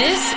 What's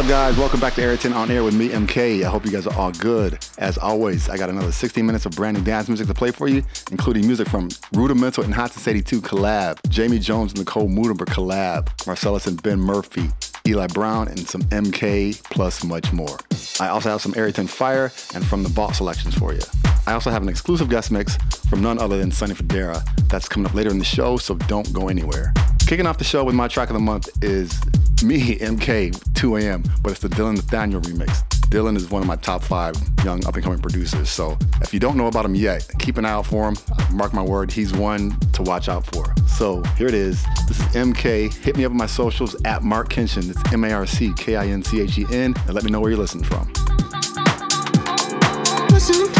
up, guys? Welcome back to 10 on air with me, MK. I hope you guys are all good. As always, I got another 60 minutes of brand new dance music to play for you, including music from Rudimental and Hot 82 collab, Jamie Jones and Nicole Moudaber collab, Marcellus and Ben Murphy, Eli Brown, and some MK, plus much more. I also have some 10 Fire and From the Vault selections for you. I also have an exclusive guest mix from none other than Sonny Fodera that's coming up later in the show, so don't go anywhere. Kicking off the show with my track of the month is me, MK, 2 a.m., but it's the Dylan Nathaniel remix. Dylan is one of my top five young up and coming producers. So if you don't know about him yet, keep an eye out for him. Mark my word, he's one to watch out for. So here it is. This is MK. Hit me up on my socials at Marc Kinchen. It's M A R C K I N C H E N. And let me know where you're listening from. can't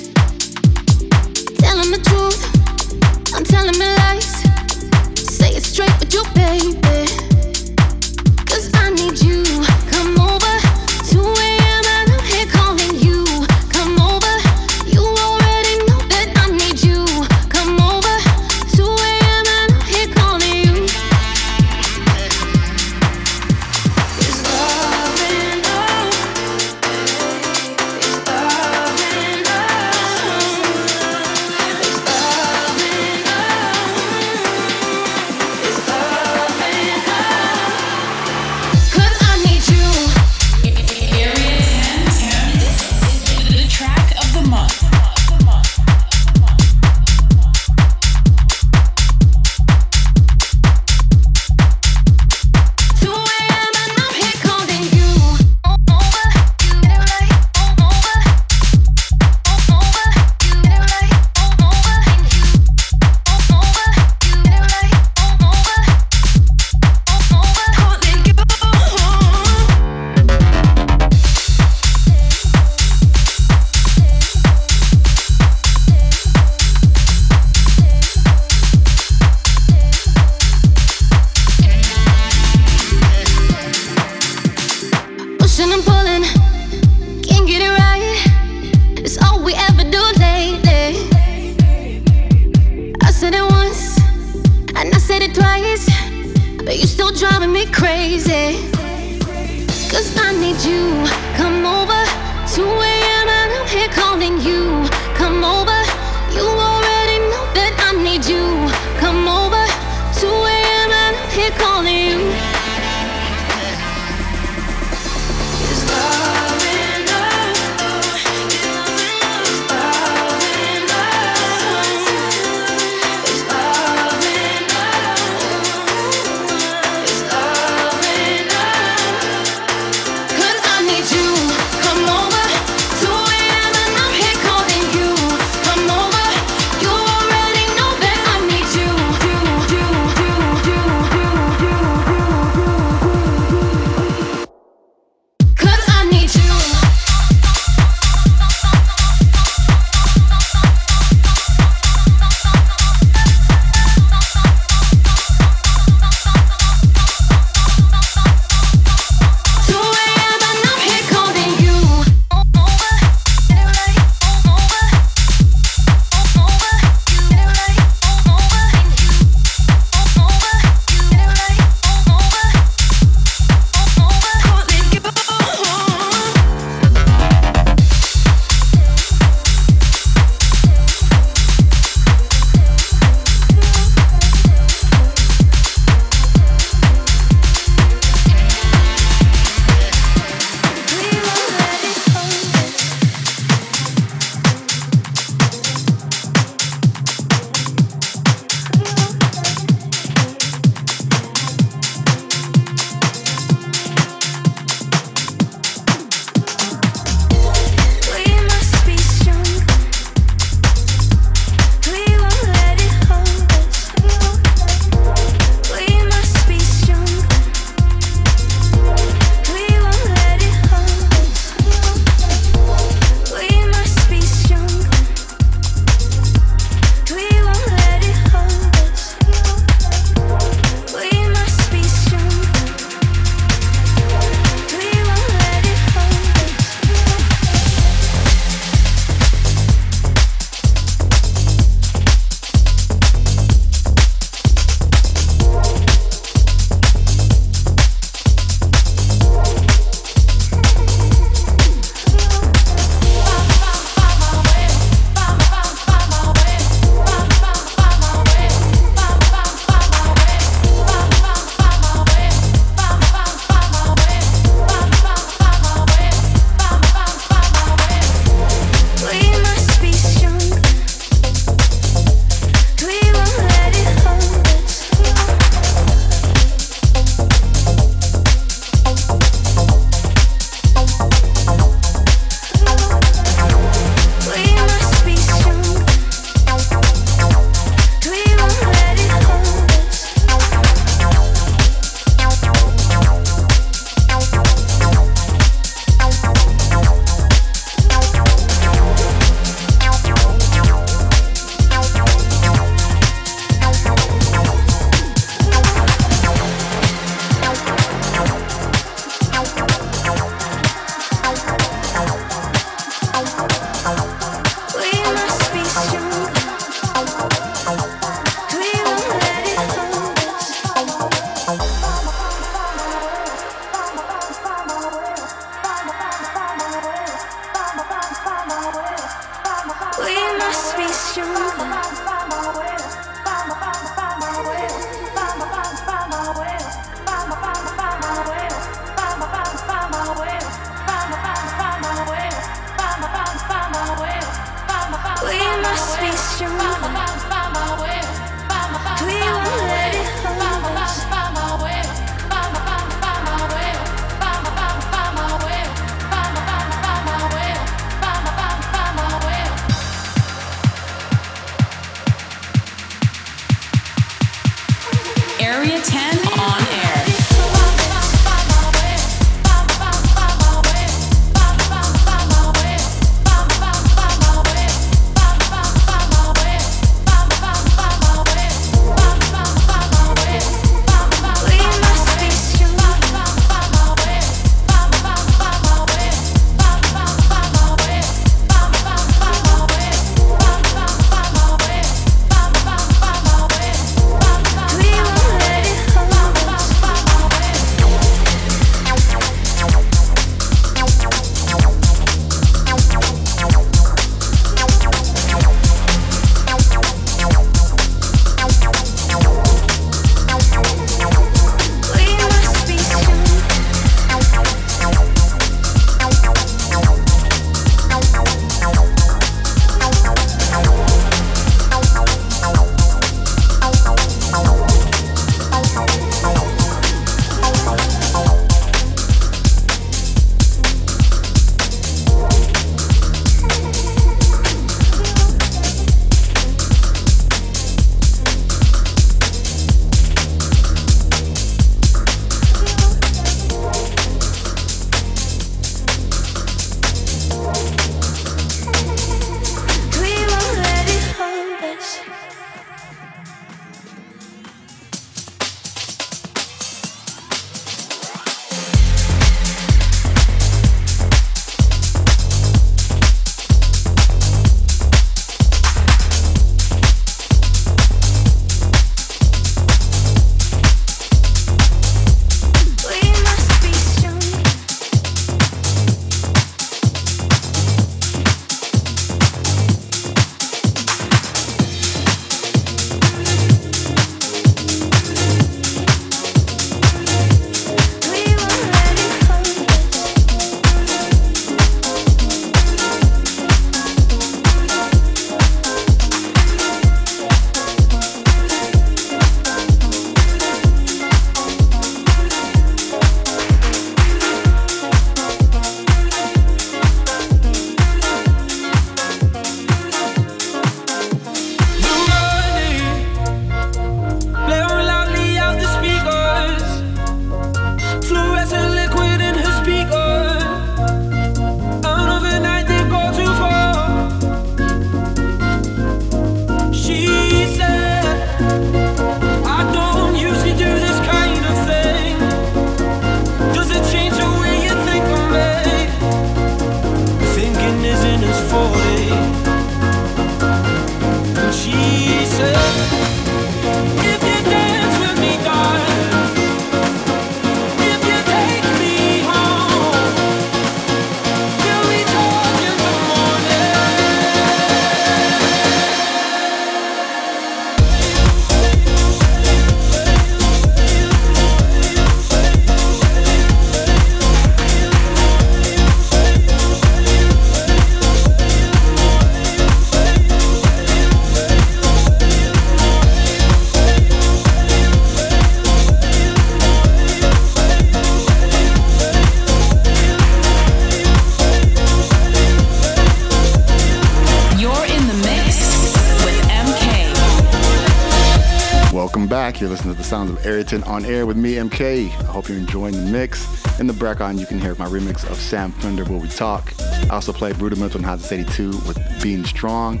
You're listening to the sounds of Area10 on air with me, MK. I hope you're enjoying the mix. In the background, you can hear my remix of Sam Fender, Where We Talk. I also played Rudimental and House 82 with Being Strong.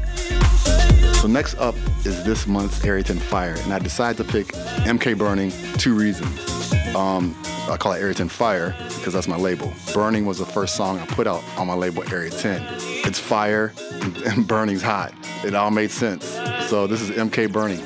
So next up is this month's Area10 Fire, and I decided to pick MK Burning two reasons. Um, I call it Area10 Fire because that's my label. Burning was the first song I put out on my label Area10. It's fire and burning's hot. It all made sense. So this is MK Burning.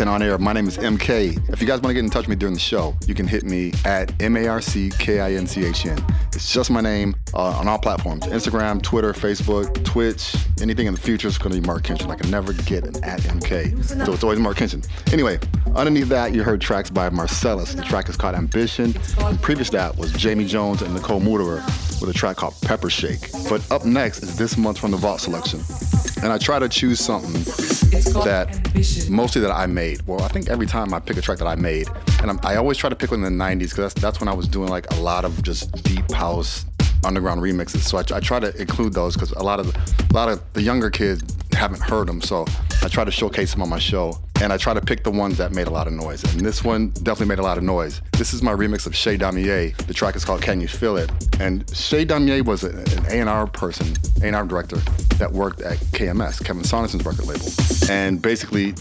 10 on air. My name is MK. If you guys want to get in touch with me during the show, you can hit me at M A R C K I N C H N. It's just my name uh, on all platforms Instagram, Twitter, Facebook, Twitch. Anything in the future is going to be Marc Kinchen. I can never get an at MK. So it's always Marc Kinchen. Anyway, underneath that, you heard tracks by Marcellus. The track is called Ambition. And previous that was Jamie Jones and Nicole Moudaber with a track called Pepper Shake. But up next is this month from the Vault selection. And I try to choose something that mostly that I made. Well, I think every time I pick a track that I made, and I'm, i always try to pick one in the 90s because that's, that's when I was doing like a lot of just deep house underground remixes. So I, I try to include those because a lot of a lot of the younger kids haven't heard them. So I try to showcase them on my show. And I try to pick the ones that made a lot of noise. And this one definitely made a lot of noise. This is my remix of Chez Damier. The track is called Can You Feel It? And Chez Damier was an A&R person, A&R director that worked at KMS, Kevin Saunderson's record label. And basically,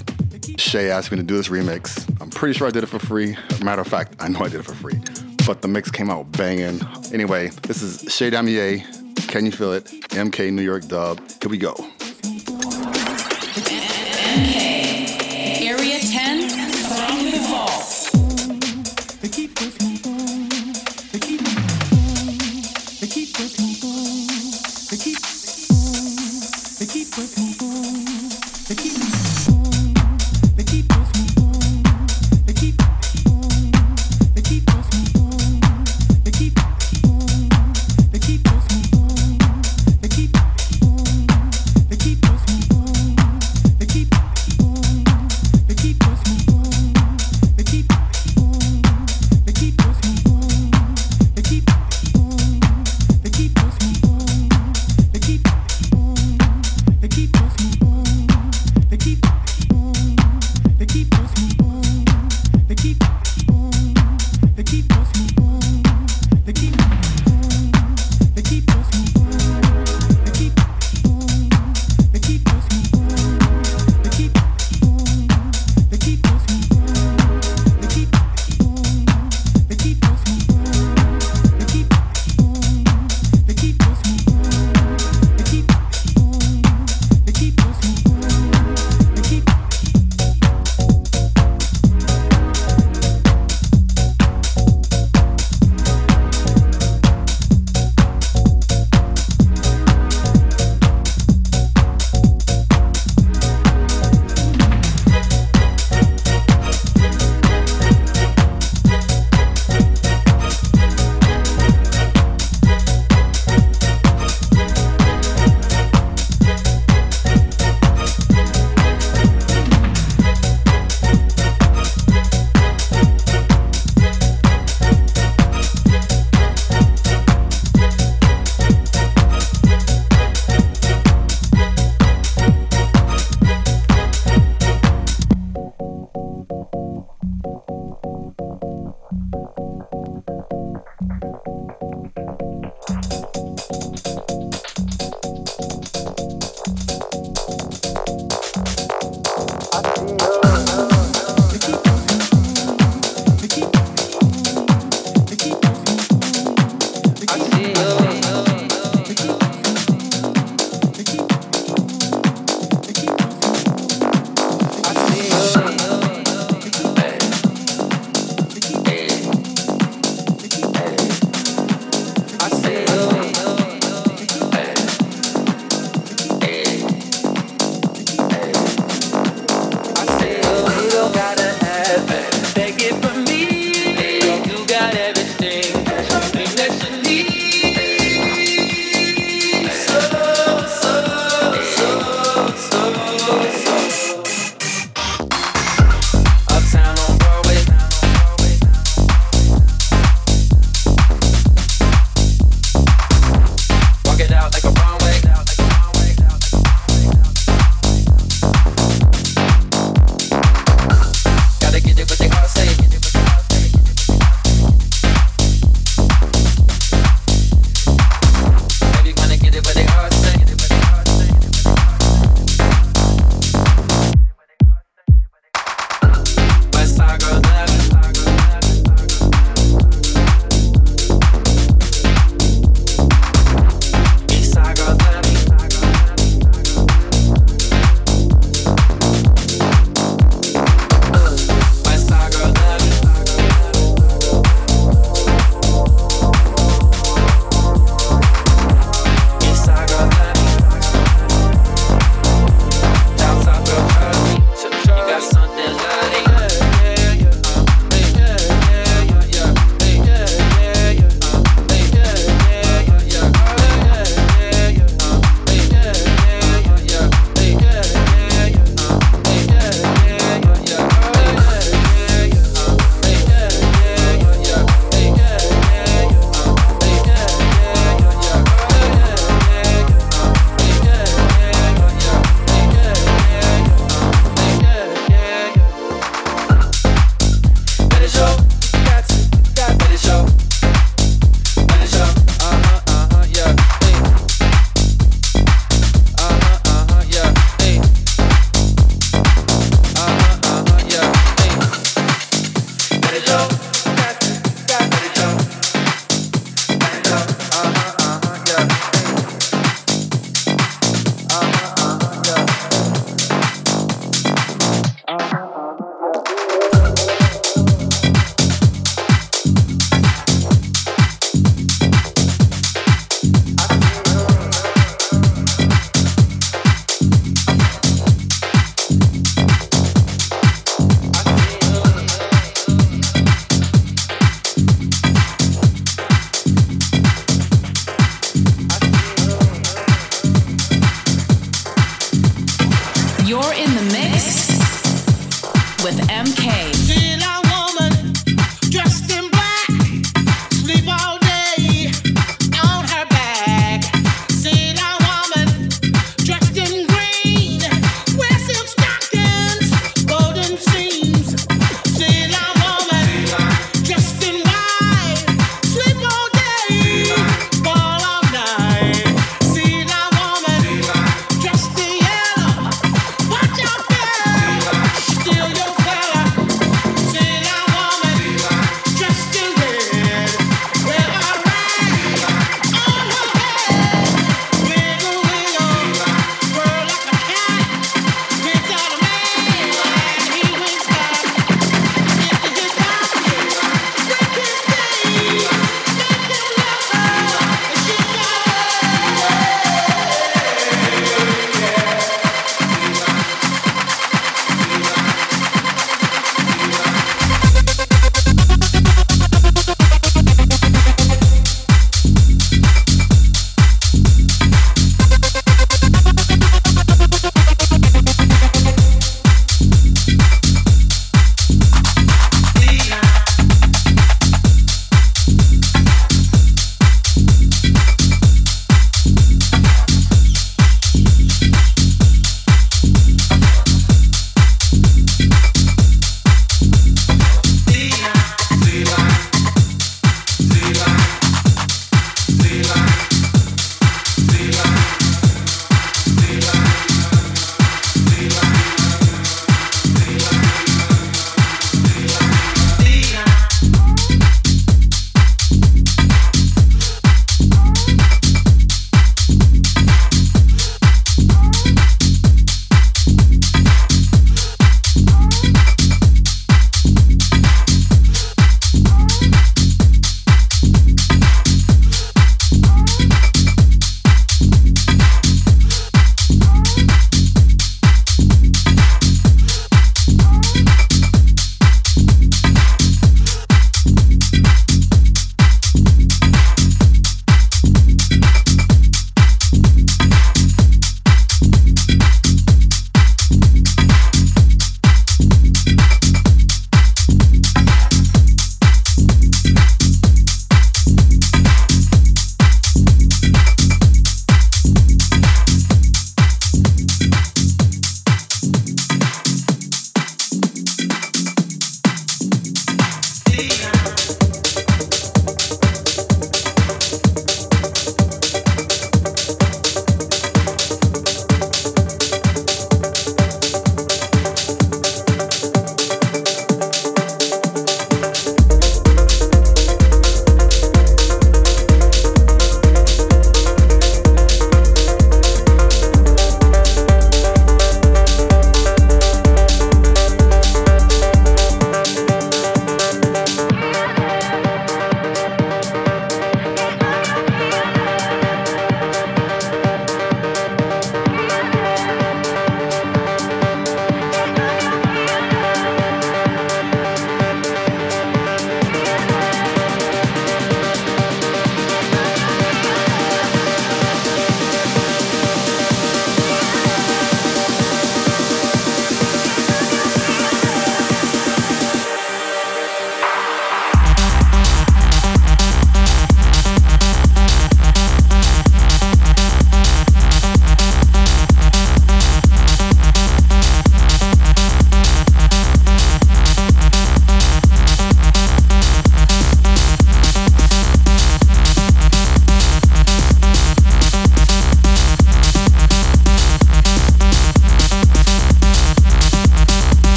Chez asked me to do this remix. I'm pretty sure I did it for free. Matter of fact, I know I did it for free. But the mix came out banging. Anyway, this is Chez Damier. Can you feel it? MK New York dub. Here we go. keep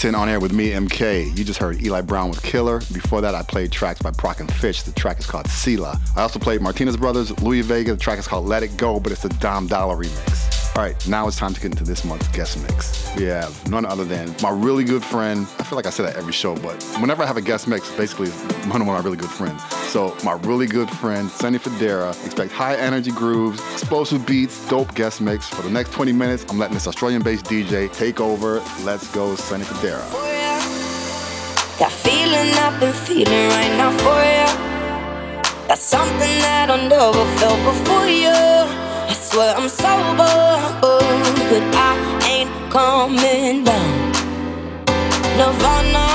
10 on air with me, MK. You just heard Eli Brown with Killer. Before that, I played tracks by Prok and Fitch. The track is called Sila. I also played Martinez Brothers, Louie Vega. The track is called Let It Go, but it's a Dom Dolla remix. All right, now it's time to get into this month's guest mix. We have none other than my really good friend. I feel like I say that every show, but whenever I have a guest mix, basically one of my really good friends. So my really good friend, Sonny Fodera. Expect high energy grooves, explosive beats, dope guest mix. For the next 20 minutes, I'm letting this Australian-based DJ take over. Let's go, Sonny Fodera. That feeling I've been feeling right now for you. That's something that I never felt before you. I swear I'm sober, but I ain't coming down. Nirvana,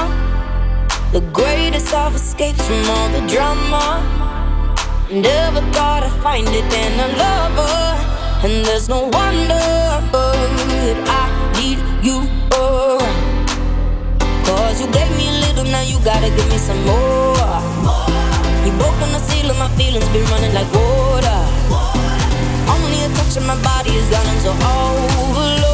the greatest of escapes from all the drama. Never thought I'd find it in a lover, and there's no wonder I need you around. Cause you gave me a little, now you gotta give me some more. You broke on the seal of my feelings, been running like water. Only a touch of my body has gone into overload,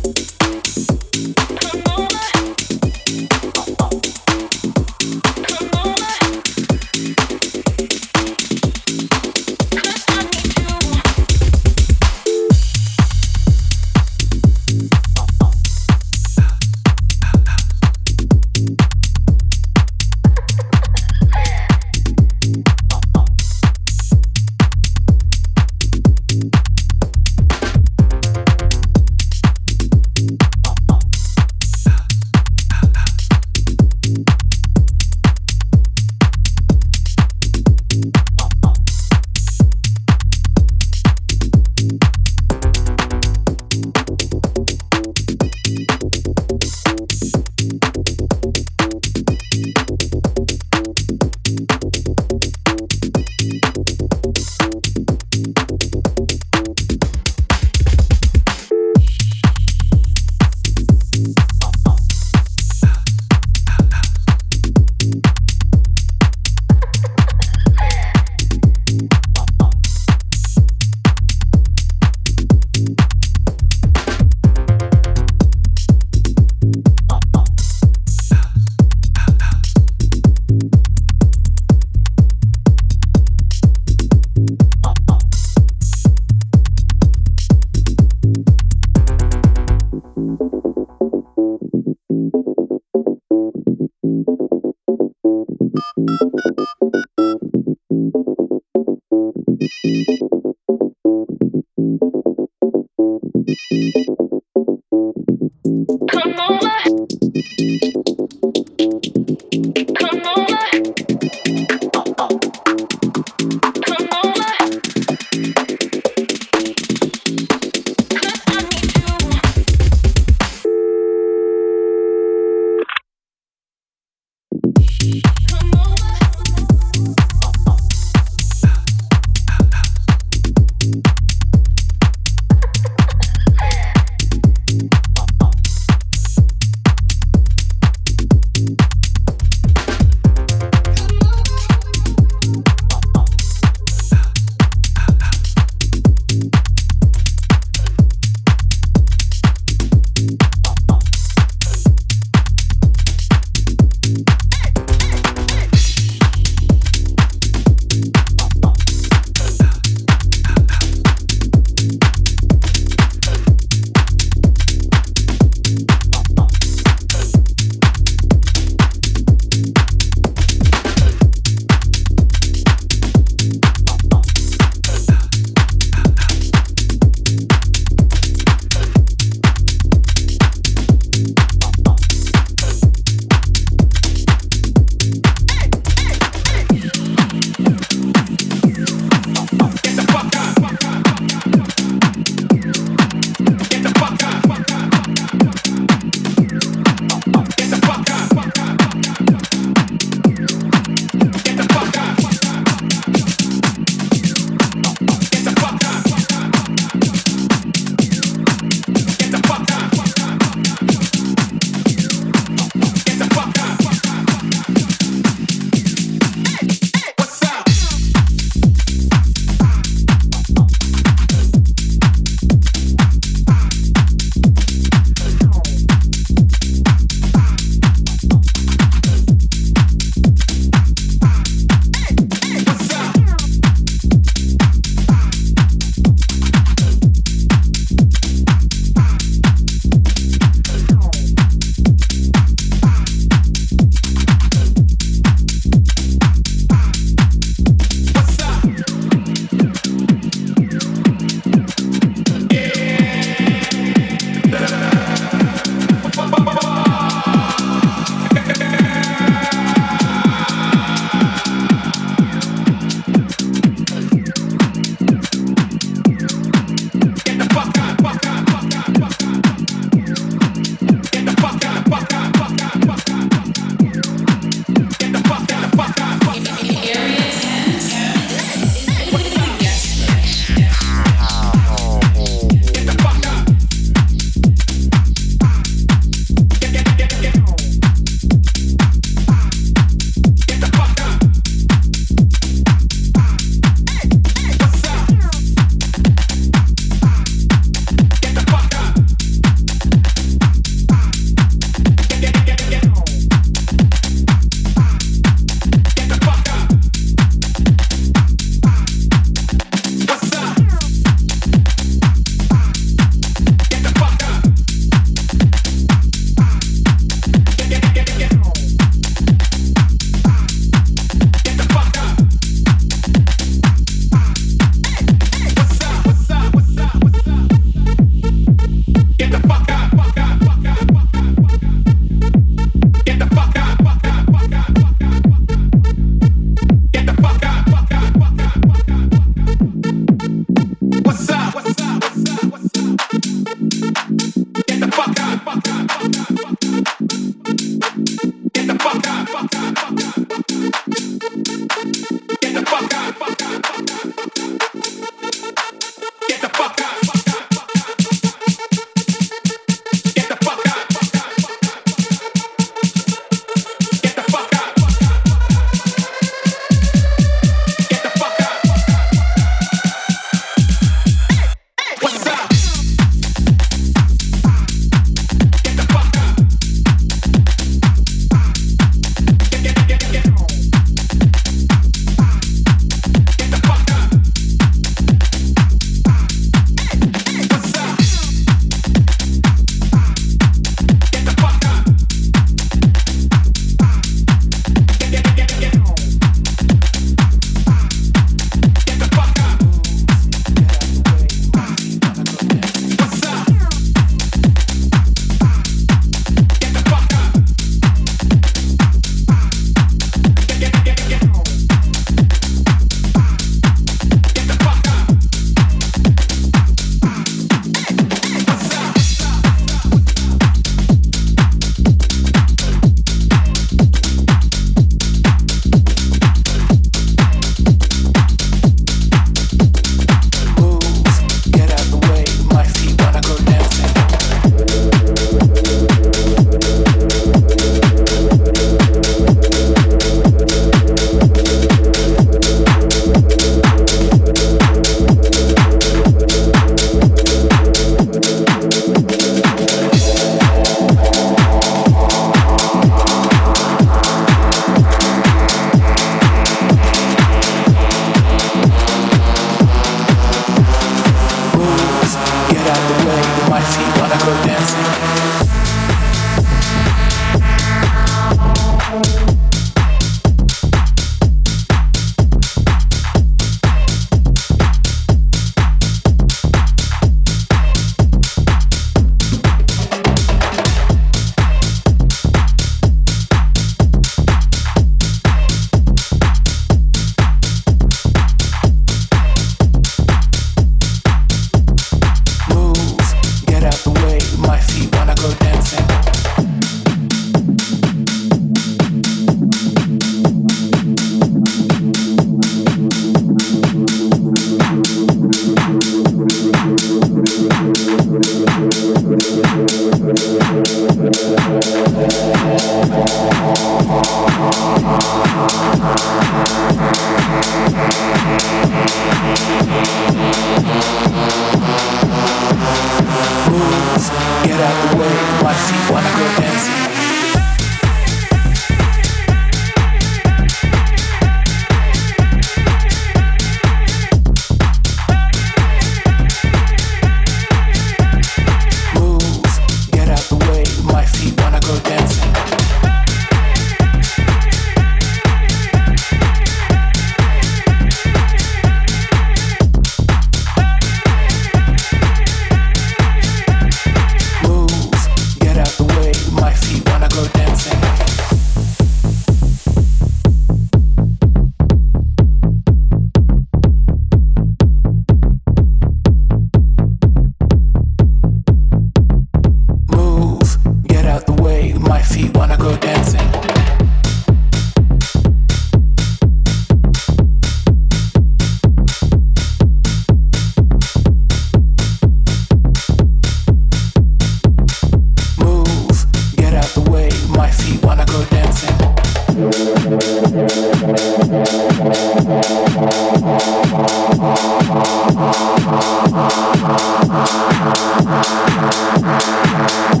なるほどなるほどなるほど。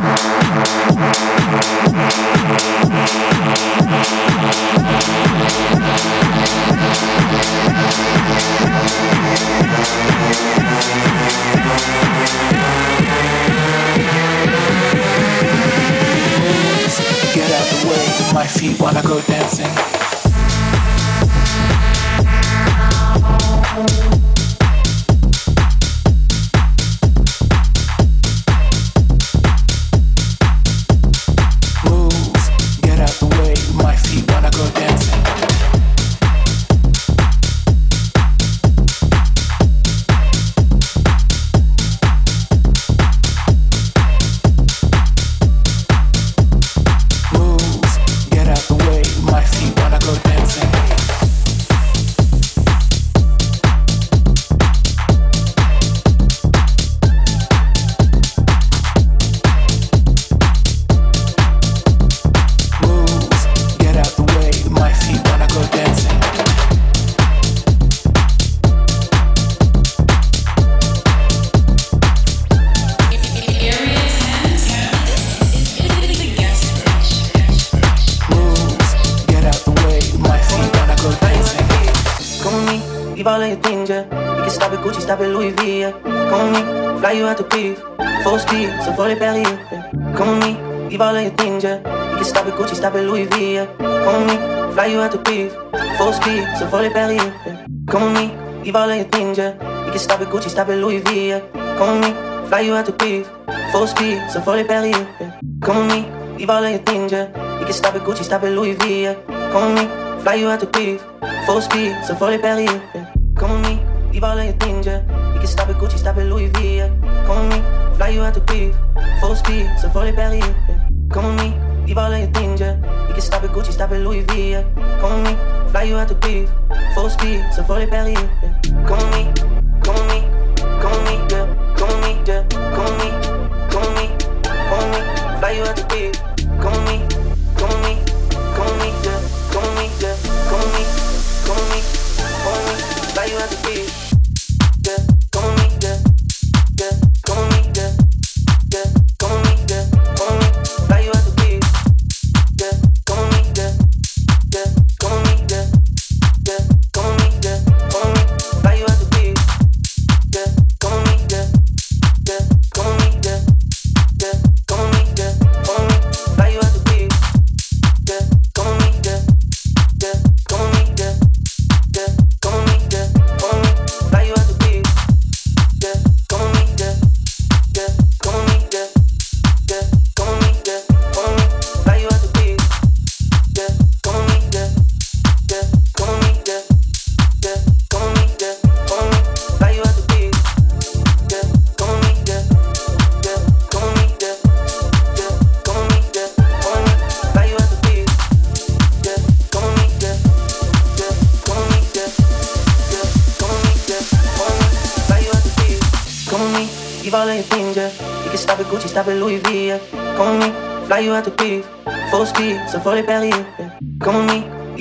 Out to beef. Full speed, so fully Perrier. Yeah. Come with me, leave all of your things, yeah. You can stop at Gucci, stop at Louis V. Yeah. Come with me, fly you out to beef. Full speed, so fully Perrier. Yeah. Come with me, leave all of your things, yeah. You can stop at Gucci, stop at Louis V. Yeah. Come with me, fly you out to beef. Full speed, so fully Perrier. Yeah. Come with me, leave all of your things, yeah. You can stop at Gucci, stop at Louis V. Yeah. Come with me, fly you out to beef. Full speed, so fully Perrier. Yeah. Come with me, Come me, come me, come me. Fly you out the beat. Come me, come me, come me, yeah. Come me, yeah. Come me, come me, come me. Fly you out the beat.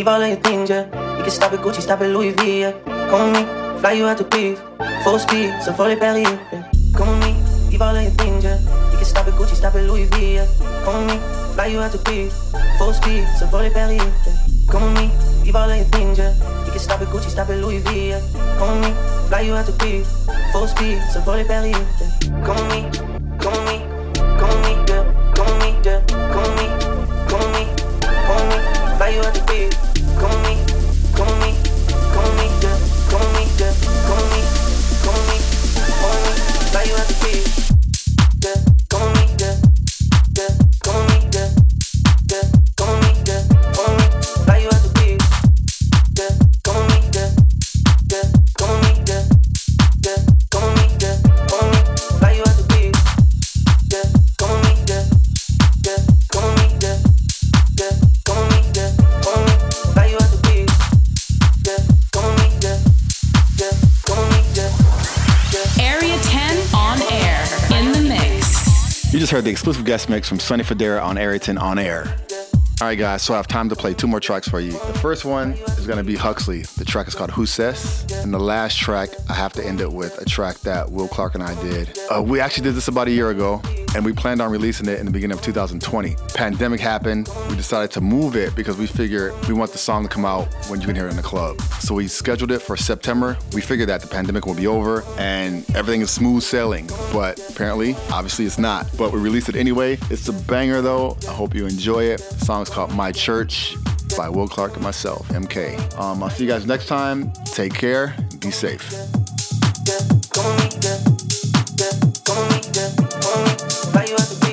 Leave all of your things, yeah. You can stop at Gucci, stop at Louis V, yeah. Come with me, fly you out to peace. Full speed, so fully Perrier. Yeah. Come with me, leave all of your things, yeah. You can stop at Gucci, stop at Louis V, yeah. Come with me, fly you out to peace. Full speed, so fully Perrier. Yeah. Come with me, leave all of your things, yeah. You can stop at Gucci, stop at Louis V, yeah. Come with me, fly you out to peace. Full speed, so fully Perrier. Yeah. Come with me, exclusive guest mix from Sonny Fodera on Area10 on air. All right, guys, so I have time to play two more tracks for you. The first one is gonna be Huxley. The track is called Who Says? And the last track, I have to end it with a track that Will Clarke and I did. Uh, we actually did this about a year ago, and we planned on releasing it in the beginning of 2020. Pandemic happened, we decided to move it because we figured we want the song to come out when you can hear it in the club. So we scheduled it for September. We figured that the pandemic will be over and everything is smooth sailing, but apparently, obviously it's not. But we released it anyway. It's a banger though. I hope you enjoy it. The song is called My Church by Will Clarke and myself, MK. Um, I'll see you guys next time. Take care. Be safe. Come with me, yeah, yeah. Come with me, yeah. Come with me, fly you out peace.